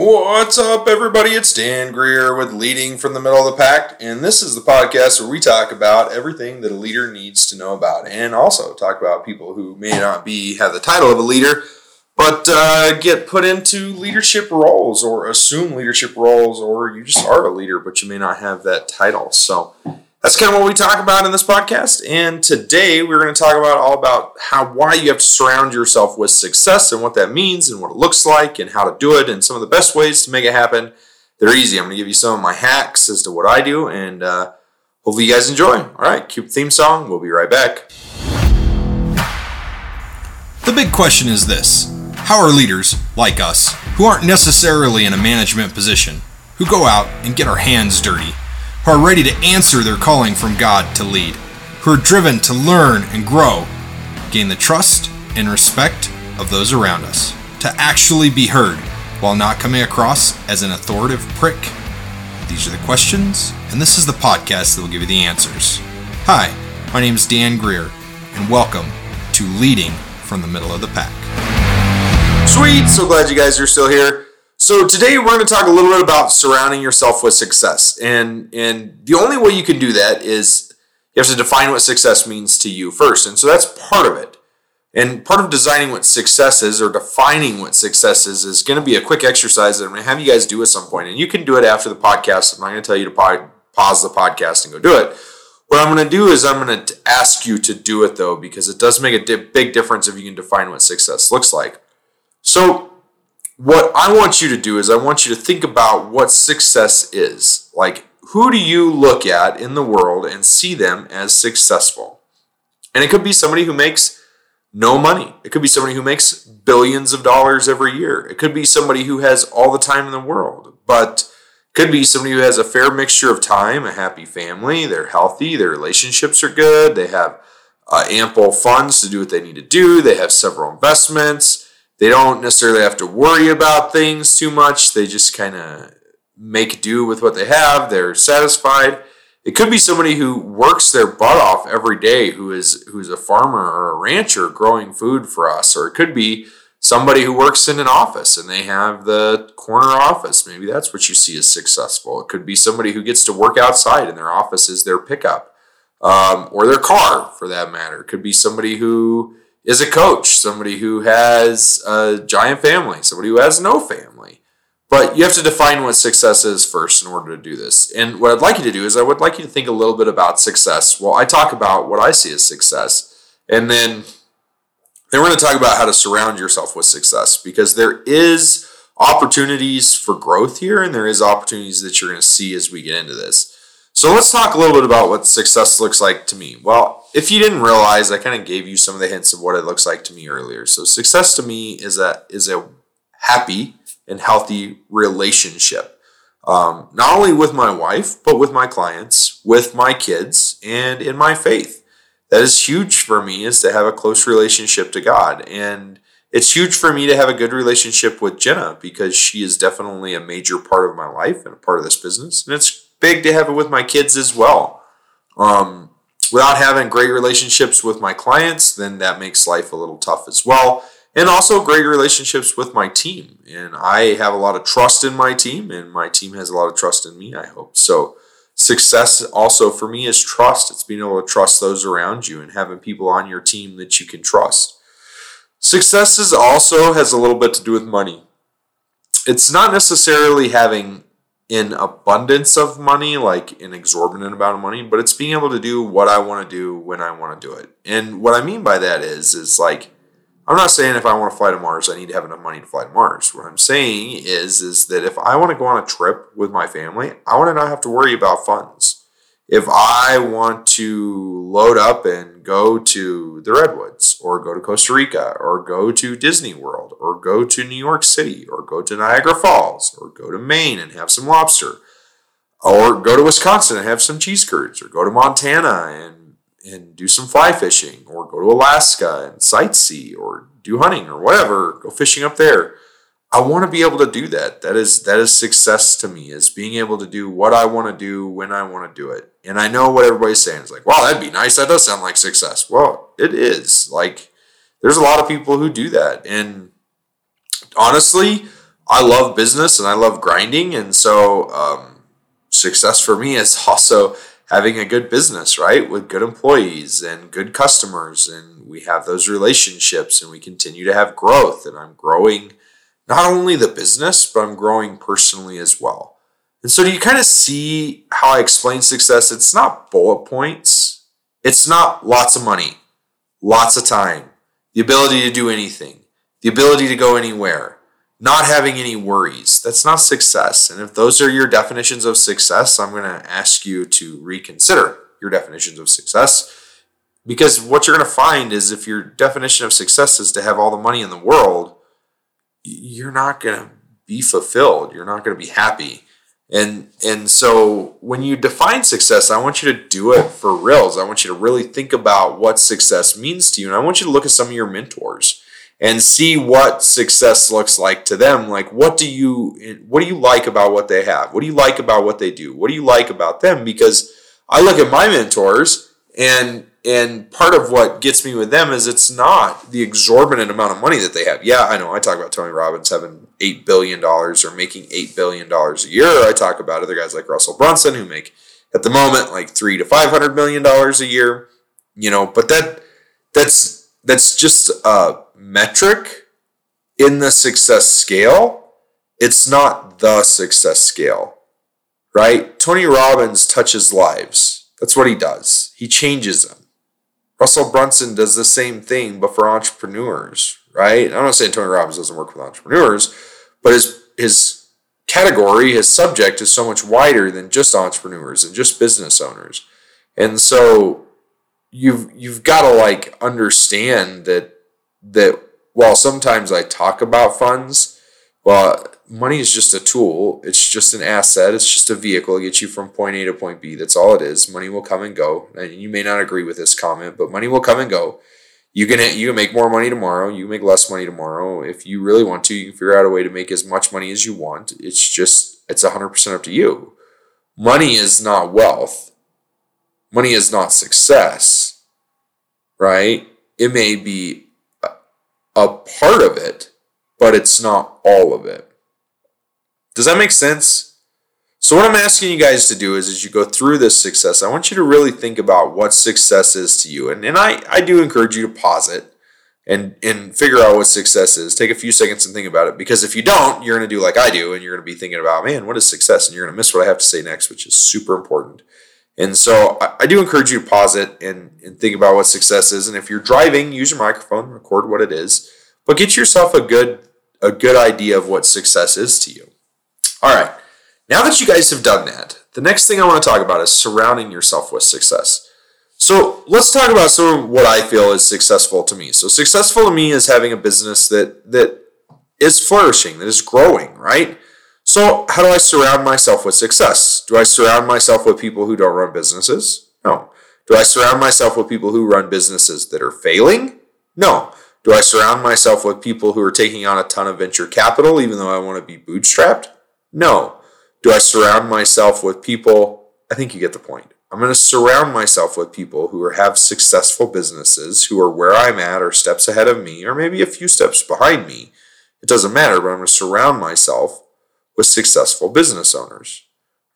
What's up, everybody? It's Dan Greer with Leading from the Middle of the Pack, and this is the podcast where we talk about everything that a leader needs to know about, and also talk about people who may not be have the title of a leader, but uh, get put into leadership roles or assume leadership roles, or you just are a leader, but you may not have that title. So that's kind of what we talk about in this podcast. And today we're going to talk about all about how why you have to surround yourself with success and what that means and what it looks like and how to do it and some of the best ways to make it happen. They're easy. I'm going to give you some of my hacks as to what I do and uh, hopefully you guys enjoy. All right, cue theme song. We'll be right back. The big question is this How are leaders, like us, who aren't necessarily in a management position, who go out and get our hands dirty, who are ready to answer their calling from God to lead, who are driven to learn and grow, gain the trust and respect of those around us, to actually be heard while not coming across as an authoritative prick? These are the questions, and this is the podcast that will give you the answers. Hi, my name is Dan Greer, and welcome to Leading from the Middle of the Pack. Sweet, so glad you guys are still here. So today we're going to talk a little bit about surrounding yourself with success, and and the only way you can do that is you have to define what success means to you first, and so that's part of it. And part of designing what success is or defining what success is is going to be a quick exercise that I'm going to have you guys do at some point. and you can do it after the podcast. I'm not going to tell you to pause the podcast and go do it. What I'm going to do is I'm going to ask you to do it though, because it does make a big difference if you can define what success looks like. So what I want you to do is I want you to think about what success is. Like, who do you look at in the world and see them as successful? And it could be somebody who makes no money. It could be somebody who makes billions of dollars every year. It could be somebody who has all the time in the world, but could be somebody who has a fair mixture of time, a happy family, they're healthy, their relationships are good, they have uh, ample funds to do what they need to do, they have several investments they don't necessarily have to worry about things too much. They just kind of make do with what they have. They're satisfied. It could be somebody who works their butt off every day, who is who's a farmer or a rancher growing food for us, or it could be somebody who works in an office and they have the corner office. Maybe that's what you see as successful. It could be somebody who gets to work outside and their office is their pickup, um, or their car for that matter. It could be somebody who is a coach, somebody who has a giant family, somebody who has no family. But you have to define what success is first in order to do this. And what I'd like you to do is I would like you to think a little bit about success. Well, I talk about what I see as success, and then then we're going to talk about how to surround yourself with success because there is opportunities for growth here and there is opportunities that you're going to see as we get into this. So let's talk a little bit about what success looks like to me. Well, if you didn't realize, I kind of gave you some of the hints of what it looks like to me earlier. So success to me is a is a happy and healthy relationship, um, not only with my wife but with my clients, with my kids, and in my faith. That is huge for me is to have a close relationship to God, and it's huge for me to have a good relationship with Jenna because she is definitely a major part of my life and a part of this business, and it's big to have it with my kids as well. Um, without having great relationships with my clients, then that makes life a little tough as well. And also great relationships with my team. And I have a lot of trust in my team, and my team has a lot of trust in me, I hope. So, success also for me is trust. It's being able to trust those around you and having people on your team that you can trust. Success is also has a little bit to do with money. It's not necessarily having in abundance of money, like an exorbitant amount of money, but it's being able to do what I want to do when I want to do it. And what I mean by that is, is like, I'm not saying if I want to fly to Mars, I need to have enough money to fly to Mars. What I'm saying is, is that if I want to go on a trip with my family, I want to not have to worry about funds if I want to load up and go to the Redwoods or go to Costa Rica or go to Disney World or go to New York City or go to Niagara Falls or go to Maine and have some lobster or go to Wisconsin and have some cheese curds or go to Montana and and do some fly fishing or go to Alaska and sightsee or do hunting or whatever, go fishing up there. I want to be able to do that. That is that is success to me is being able to do what I want to do when I want to do it. And I know what everybody's saying. It's like, wow, that'd be nice. That does sound like success. Well, it is. Like there's a lot of people who do that. And honestly, I love business and I love grinding, and so um, success for me is also having a good business, right, with good employees and good customers, and we have those relationships, and we continue to have growth, and I'm growing not only the business, but I'm growing personally as well. And so, do you kind of see how I explain success? It's not bullet points, it's not lots of money, lots of time, the ability to do anything, the ability to go anywhere not having any worries. That's not success. And if those are your definitions of success, I'm going to ask you to reconsider your definitions of success. Because what you're going to find is if your definition of success is to have all the money in the world, you're not going to be fulfilled. You're not going to be happy. And and so when you define success, I want you to do it for reals. I want you to really think about what success means to you. And I want you to look at some of your mentors and see what success looks like to them like what do you what do you like about what they have what do you like about what they do what do you like about them because i look at my mentors and and part of what gets me with them is it's not the exorbitant amount of money that they have yeah i know i talk about tony robbins having $8 billion or making $8 billion a year i talk about other guys like russell brunson who make at the moment like three to 500 million dollars a year you know but that that's that's just a metric in the success scale, it's not the success scale, right? Tony Robbins touches lives. That's what he does. He changes them. Russell Brunson does the same thing, but for entrepreneurs, right? I'm not saying Tony Robbins doesn't work with entrepreneurs, but his his category, his subject is so much wider than just entrepreneurs and just business owners. And so you've you've got to like understand that that while sometimes I talk about funds, well, money is just a tool. It's just an asset. It's just a vehicle to get you from point A to point B. That's all it is. Money will come and go. And you may not agree with this comment, but money will come and go. You can you can make more money tomorrow. You can make less money tomorrow. If you really want to, you can figure out a way to make as much money as you want. It's just it's hundred percent up to you. Money is not wealth. Money is not success. Right? It may be a part of it, but it's not all of it. Does that make sense? So what I'm asking you guys to do is as you go through this success, I want you to really think about what success is to you. And, and I, I do encourage you to pause it and, and figure out what success is. Take a few seconds and think about it. Because if you don't, you're going to do like I do, and you're going to be thinking about, man, what is success? And you're going to miss what I have to say next, which is super important. And so I, I do encourage you to pause it and, and think about what success is. And if you're driving, use your microphone, record what it is, but get yourself a good a good idea of what success is to you. All right. Now that you guys have done that, the next thing I want to talk about is surrounding yourself with success. So let's talk about some of what I feel is successful to me. So successful to me is having a business that that is flourishing, that is growing, right? So, how do I surround myself with success? Do I surround myself with people who don't run businesses? No. Do I surround myself with people who run businesses that are failing? No. Do I surround myself with people who are taking on a ton of venture capital even though I want to be bootstrapped? No. Do I surround myself with people? I think you get the point. I'm going to surround myself with people who have successful businesses, who are where I'm at or steps ahead of me, or maybe a few steps behind me. It doesn't matter, but I'm going to surround myself with successful business owners.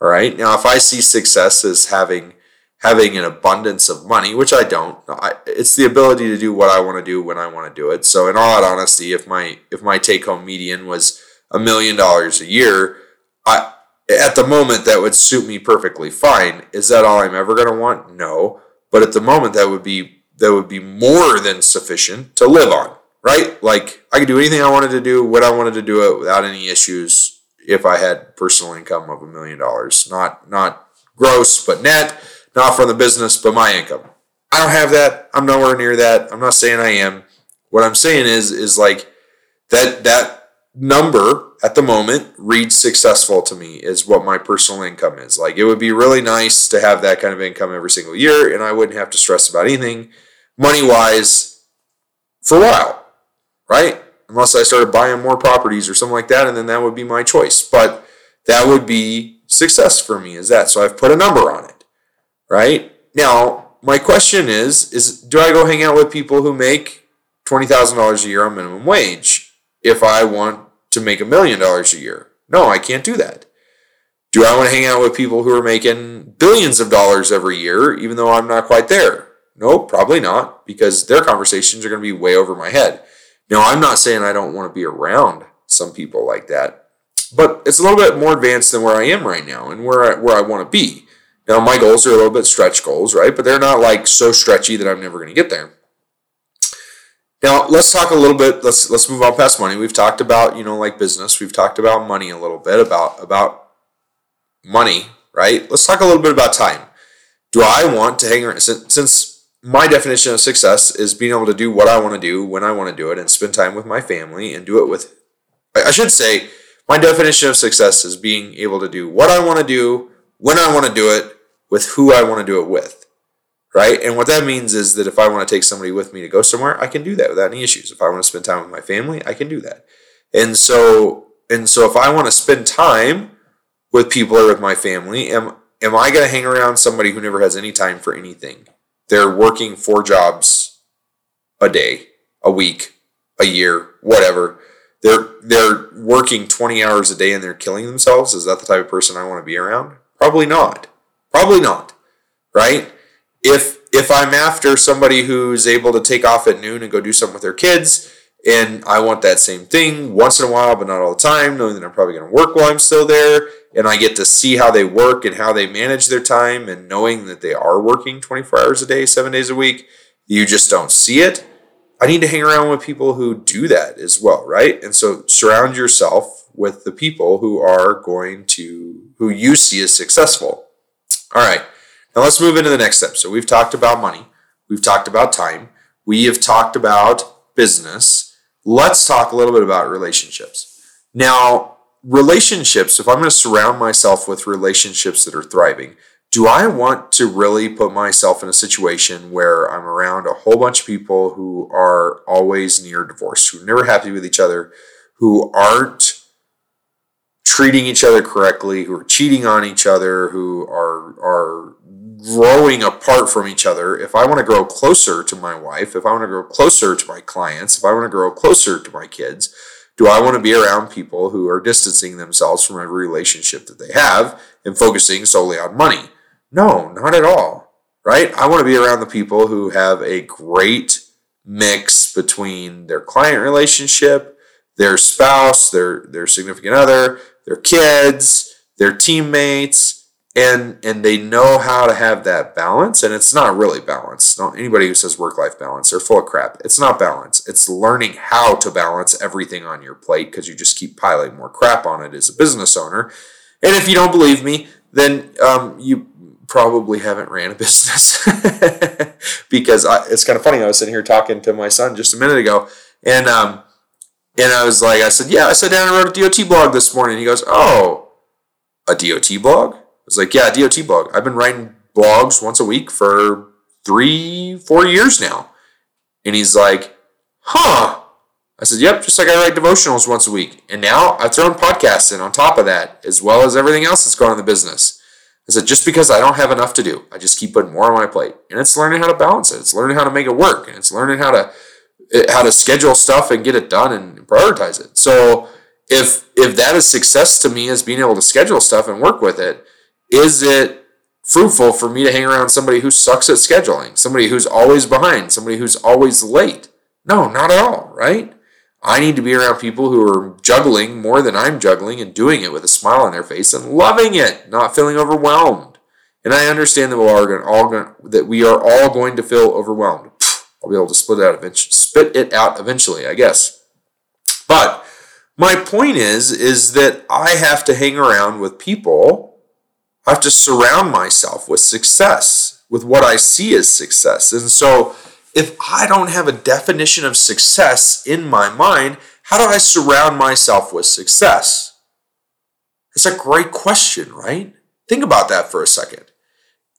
All right. Now, if I see success as having having an abundance of money, which I don't, I, it's the ability to do what I want to do when I want to do it. So, in all honesty, if my if my take home median was a million dollars a year, I at the moment that would suit me perfectly fine. Is that all I'm ever going to want? No, but at the moment that would be that would be more than sufficient to live on. Right? Like I could do anything I wanted to do when I wanted to do it without any issues if I had personal income of a million dollars. Not not gross, but net, not from the business, but my income. I don't have that. I'm nowhere near that. I'm not saying I am. What I'm saying is is like that that number at the moment reads successful to me is what my personal income is. Like it would be really nice to have that kind of income every single year and I wouldn't have to stress about anything money wise for a while, right? unless I started buying more properties or something like that, and then that would be my choice. But that would be success for me, is that. So I've put a number on it, right? Now, my question is, is do I go hang out with people who make $20,000 a year on minimum wage if I want to make a million dollars a year. No, I can't do that. Do I want to hang out with people who are making billions of dollars every year, even though I'm not quite there? No, probably not, because their conversations are going to be way over my head. Now, I'm not saying I don't want to be around some people like that, but it's a little bit more advanced than where I am right now and where I, where I want to be. Now, my goals are a little bit stretch goals, right? But they're not like so stretchy that I'm never going to get there. Now, let's talk a little bit. Let's let's move on past money. We've talked about you know like business. We've talked about money a little bit about about money, right? Let's talk a little bit about time. Do I want to hang around since, since my definition of success is being able to do what I want to do when I want to do it and spend time with my family and do it with I should say my definition of success is being able to do what I want to do when I want to do it with who I want to do it with. Right? And what that means is that if I want to take somebody with me to go somewhere, I can do that without any issues. If I want to spend time with my family, I can do that. And so and so if I want to spend time with people or with my family, am am I going to hang around somebody who never has any time for anything? They're working four jobs a day, a week, a year, whatever. They're they're working 20 hours a day and they're killing themselves. Is that the type of person I want to be around? Probably not. Probably not. Right? If if I'm after somebody who's able to take off at noon and go do something with their kids, and I want that same thing once in a while, but not all the time, knowing that I'm probably going to work while I'm still there, and I get to see how they work and how they manage their time, and knowing that they are working 24 hours a day, seven days a week, you just don't see it. I need to hang around with people who do that as well, right? And so surround yourself with the people who are going to, who you see as successful. All right. Now let's move into the next step. So we've talked about money, we've talked about time, we have talked about business. Let's talk a little bit about relationships. Now, relationships, if I'm going to surround myself with relationships that are thriving, do I want to really put myself in a situation where I'm around a whole bunch of people who are always near divorce, who are never happy with each other, who aren't treating each other correctly, who are cheating on each other, who are are growing apart from each other. If I want to grow closer to my wife, if I want to grow closer to my clients, if I want to grow closer to my kids, do I want to be around people who are distancing themselves from every relationship that they have and focusing solely on money? No, not at all. Right? I want to be around the people who have a great mix between their client relationship, their spouse, their their significant other, their kids, their teammates, and and they know how to have that balance and it's not really balance. Not anybody who says work life balance they're full of crap. It's not balance. It's learning how to balance everything on your plate because you just keep piling more crap on it as a business owner. And if you don't believe me then um, you probably haven't ran a business. Because I, it's kind of funny i was sitting here talking to my son just a minute ago and um, and i was like i said yeah i sat down and wrote a dot blog this morning. He goes oh a dot blog was like, yeah, DOT blog. I've been writing blogs once a week for three, four years now. And he's like, huh. I said, yep, just like I write devotionals once a week. And now I've thrown podcasts in on top of that, as well as everything else that's going on in the business. I said, just because I don't have enough to do, I just keep putting more on my plate. And it's learning how to balance it. It's learning how to make it work. And it's learning how to eh, how to schedule stuff and get it done and prioritize it. So if if that is success to me as being able to schedule stuff and work with it, is it fruitful for me to hang around somebody who sucks at scheduling, somebody who's always behind, somebody who's always late? No, not at all, right? I need to be around people who are juggling more than I'm juggling and doing it with a smile on their face and loving it, not feeling overwhelmed. And I understand that we are all that we are all going to feel overwhelmed. I'll be able to split it out eventually, spit it out eventually, I guess. But my point is, is that I have to hang around with people I have to surround myself with success, with what I see as success. And so, if I don't have a definition of success in my mind, how do I surround myself with success? It's a great question, right? Think about that for a second.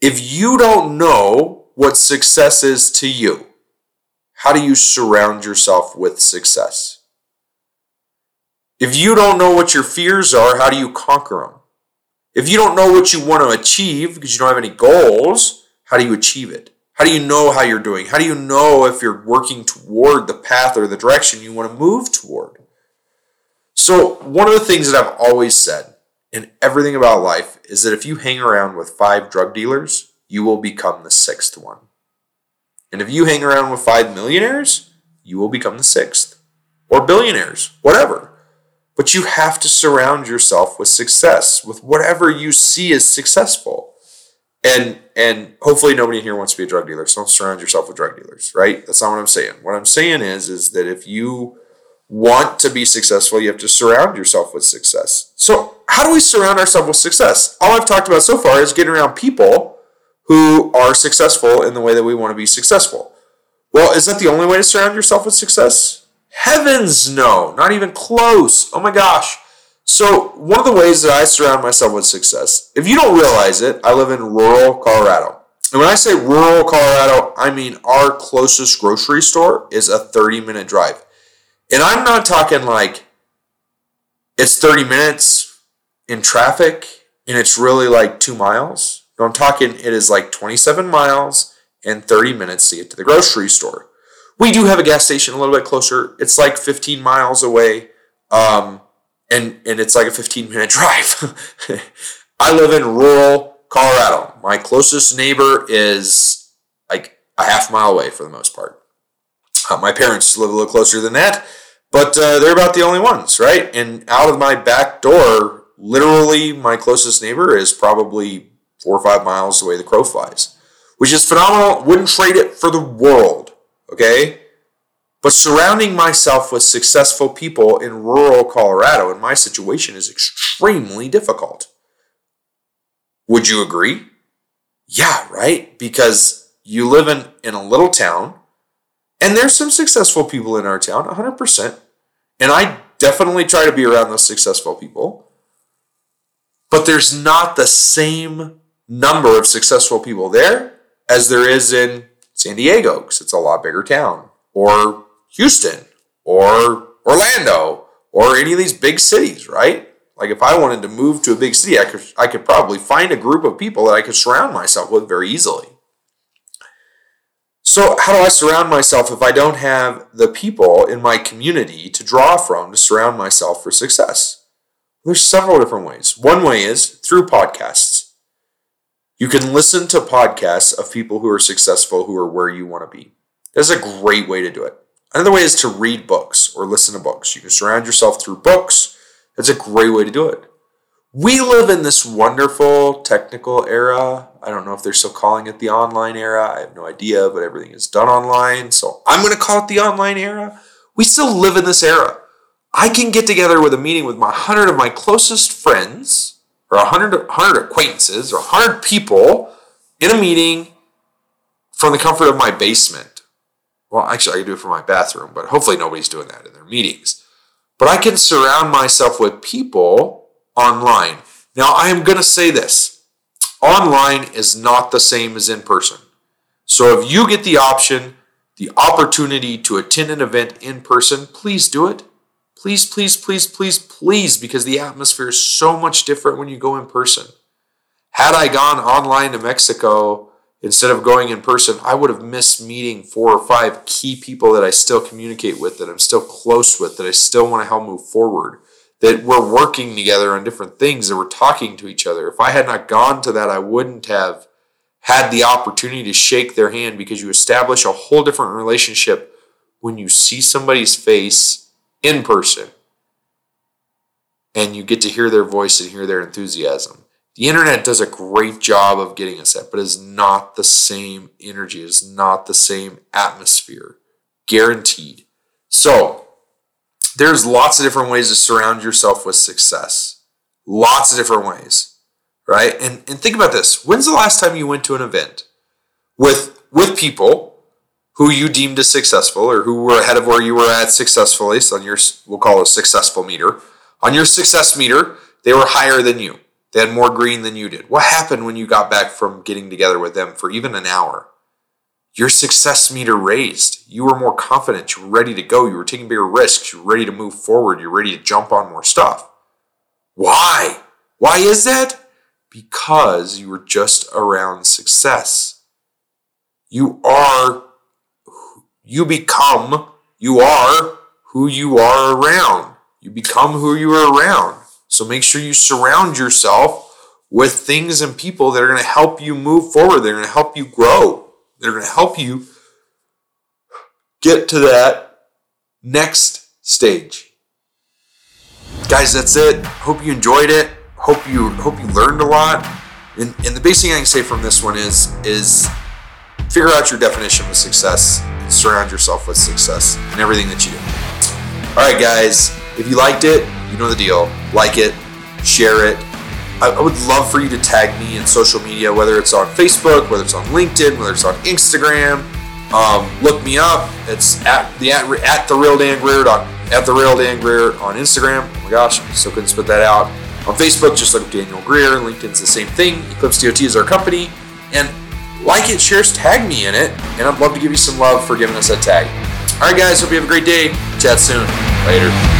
If you don't know what success is to you, how do you surround yourself with success? If you don't know what your fears are, how do you conquer them? If you don't know what you want to achieve because you don't have any goals, how do you achieve it? How do you know how you're doing? How do you know if you're working toward the path or the direction you want to move toward? So, one of the things that I've always said in everything about life is that if you hang around with five drug dealers, you will become the sixth one. And if you hang around with five millionaires, you will become the sixth. Or billionaires, whatever. But you have to surround yourself with success, with whatever you see as successful. And and hopefully nobody here wants to be a drug dealer, so don't surround yourself with drug dealers, right? That's not what I'm saying. What I'm saying is is that if you want to be successful, you have to surround yourself with success. So, how do we surround ourselves with success? All I've talked about so far is getting around people who are successful in the way that we want to be successful. Well, is that the only way to surround yourself with success? Heavens no, not even close. Oh my gosh. So, one of the ways that I surround myself with success, if you don't realize it, I live in rural Colorado. And when I say rural Colorado, I mean our closest grocery store is a 30 minute drive. And I'm not talking like it's 30 minutes in traffic and it's really like two miles. No, I'm talking it is like 27 miles and 30 minutes to get to the grocery store. We do have a gas station a little bit closer. It's like 15 miles away. Um, and, and it's like a 15 minute drive. I live in rural Colorado. My closest neighbor is like a half mile away for the most part. Uh, my parents live a little closer than that. But uh, they're about the only ones, right? And out of my back door, literally, my closest neighbor is probably four or five miles away the crow flies, which is phenomenal. Wouldn't trade it for the world, okay? But surrounding myself with successful people in rural Colorado in my situation is extremely difficult. Would you agree? Yeah, right? Because you live in, in a little town and there's some successful people in our town, 100%. And I definitely try to be around those successful people. But there's not the same number of successful people there as there is in San Diego, because it's a lot bigger town, or Houston, or Orlando, or any of these big cities, right? Like if I wanted to move to a big city, I could I could probably find a group of people that I could surround myself with very easily. So, how do I surround myself if I don't have the people in my community to draw from to surround myself for success? There's several different ways. One way is through podcasts. You can listen to podcasts of people who are successful who are where you want to be. That's a great way to do it. Another way is to read books or listen to books. You can surround yourself through books. That's a great way to do it. We live in this wonderful technical era. I don't know if they're still calling it the online era. I have no idea, but everything is done online. So I'm going to call it the online era. We still live in this era. I can get together with a meeting with my 100 of my closest friends, or 100, 100 acquaintances, or 100 people in a meeting from the comfort of my basement. Well, actually, I could do it from my bathroom, but hopefully nobody's doing that in their meetings. But I can surround myself with people online. Now, I am going to say this online is not the same as in person. So, if you get the option, the opportunity to attend an event in person, please do it. Please, please, please, please, please, because the atmosphere is so much different when you go in person. Had I gone online to Mexico instead of going in person, I would have missed meeting four or five key people that I still communicate with, that I'm still close with, that I still want to help move forward that we're working together on different things, that we're talking to each other. If I had not gone to that, I wouldn't have had the opportunity to shake their hand because you establish a whole different relationship when you see somebody's face in person and you get to hear their voice and hear their enthusiasm. The internet does a great job of getting us that, but it's not the same energy, it's not the same atmosphere. Guaranteed. So, there's lots of different ways to surround yourself with success. Lots of different ways, right? And and think about this. When's the last time you went to an event with with people who you deemed as successful or who were ahead of where you were at successfully? So on your we'll call it a successful meter. On your success meter, they were higher than you. They had more green than you did. What happened when you got back from getting together with them for even an hour? your success meter raised. You were more confident. You were ready to go. You were taking bigger risks. You were ready to move forward. You're ready to jump on more stuff. Why? Why is that? Because you were just around success. You are, you become, you are who you are around. you become who you are around. So make sure you surround yourself with things and people that are going to help you move forward. They're going to help you grow. They're going to help you get to that next stage. Guys, that's it. Hope you enjoyed it. Hope you hope you learned a lot. And, and the basic thing I can say from this one is is figure out your definition of success surround yourself with success in everything that you do. All right, guys, if you liked it, you know the deal. Like it, share it. I, I would love for you to tag me in social media, whether it's on Facebook, whether it's on LinkedIn, whether it's on Instagram. Um, look me up. It's at the at, at the real Dan Greer at the real Dan Greer on Instagram. Oh my gosh, I still couldn't spit that out. On Facebook, just look Daniel Greer. LinkedIn's the same thing. Eclipse DOT is our company. And like it, shares, tag me in it. And I'd love to give you some love for giving us that tag. All right, guys. Hope you have a great day. Chat soon. Later.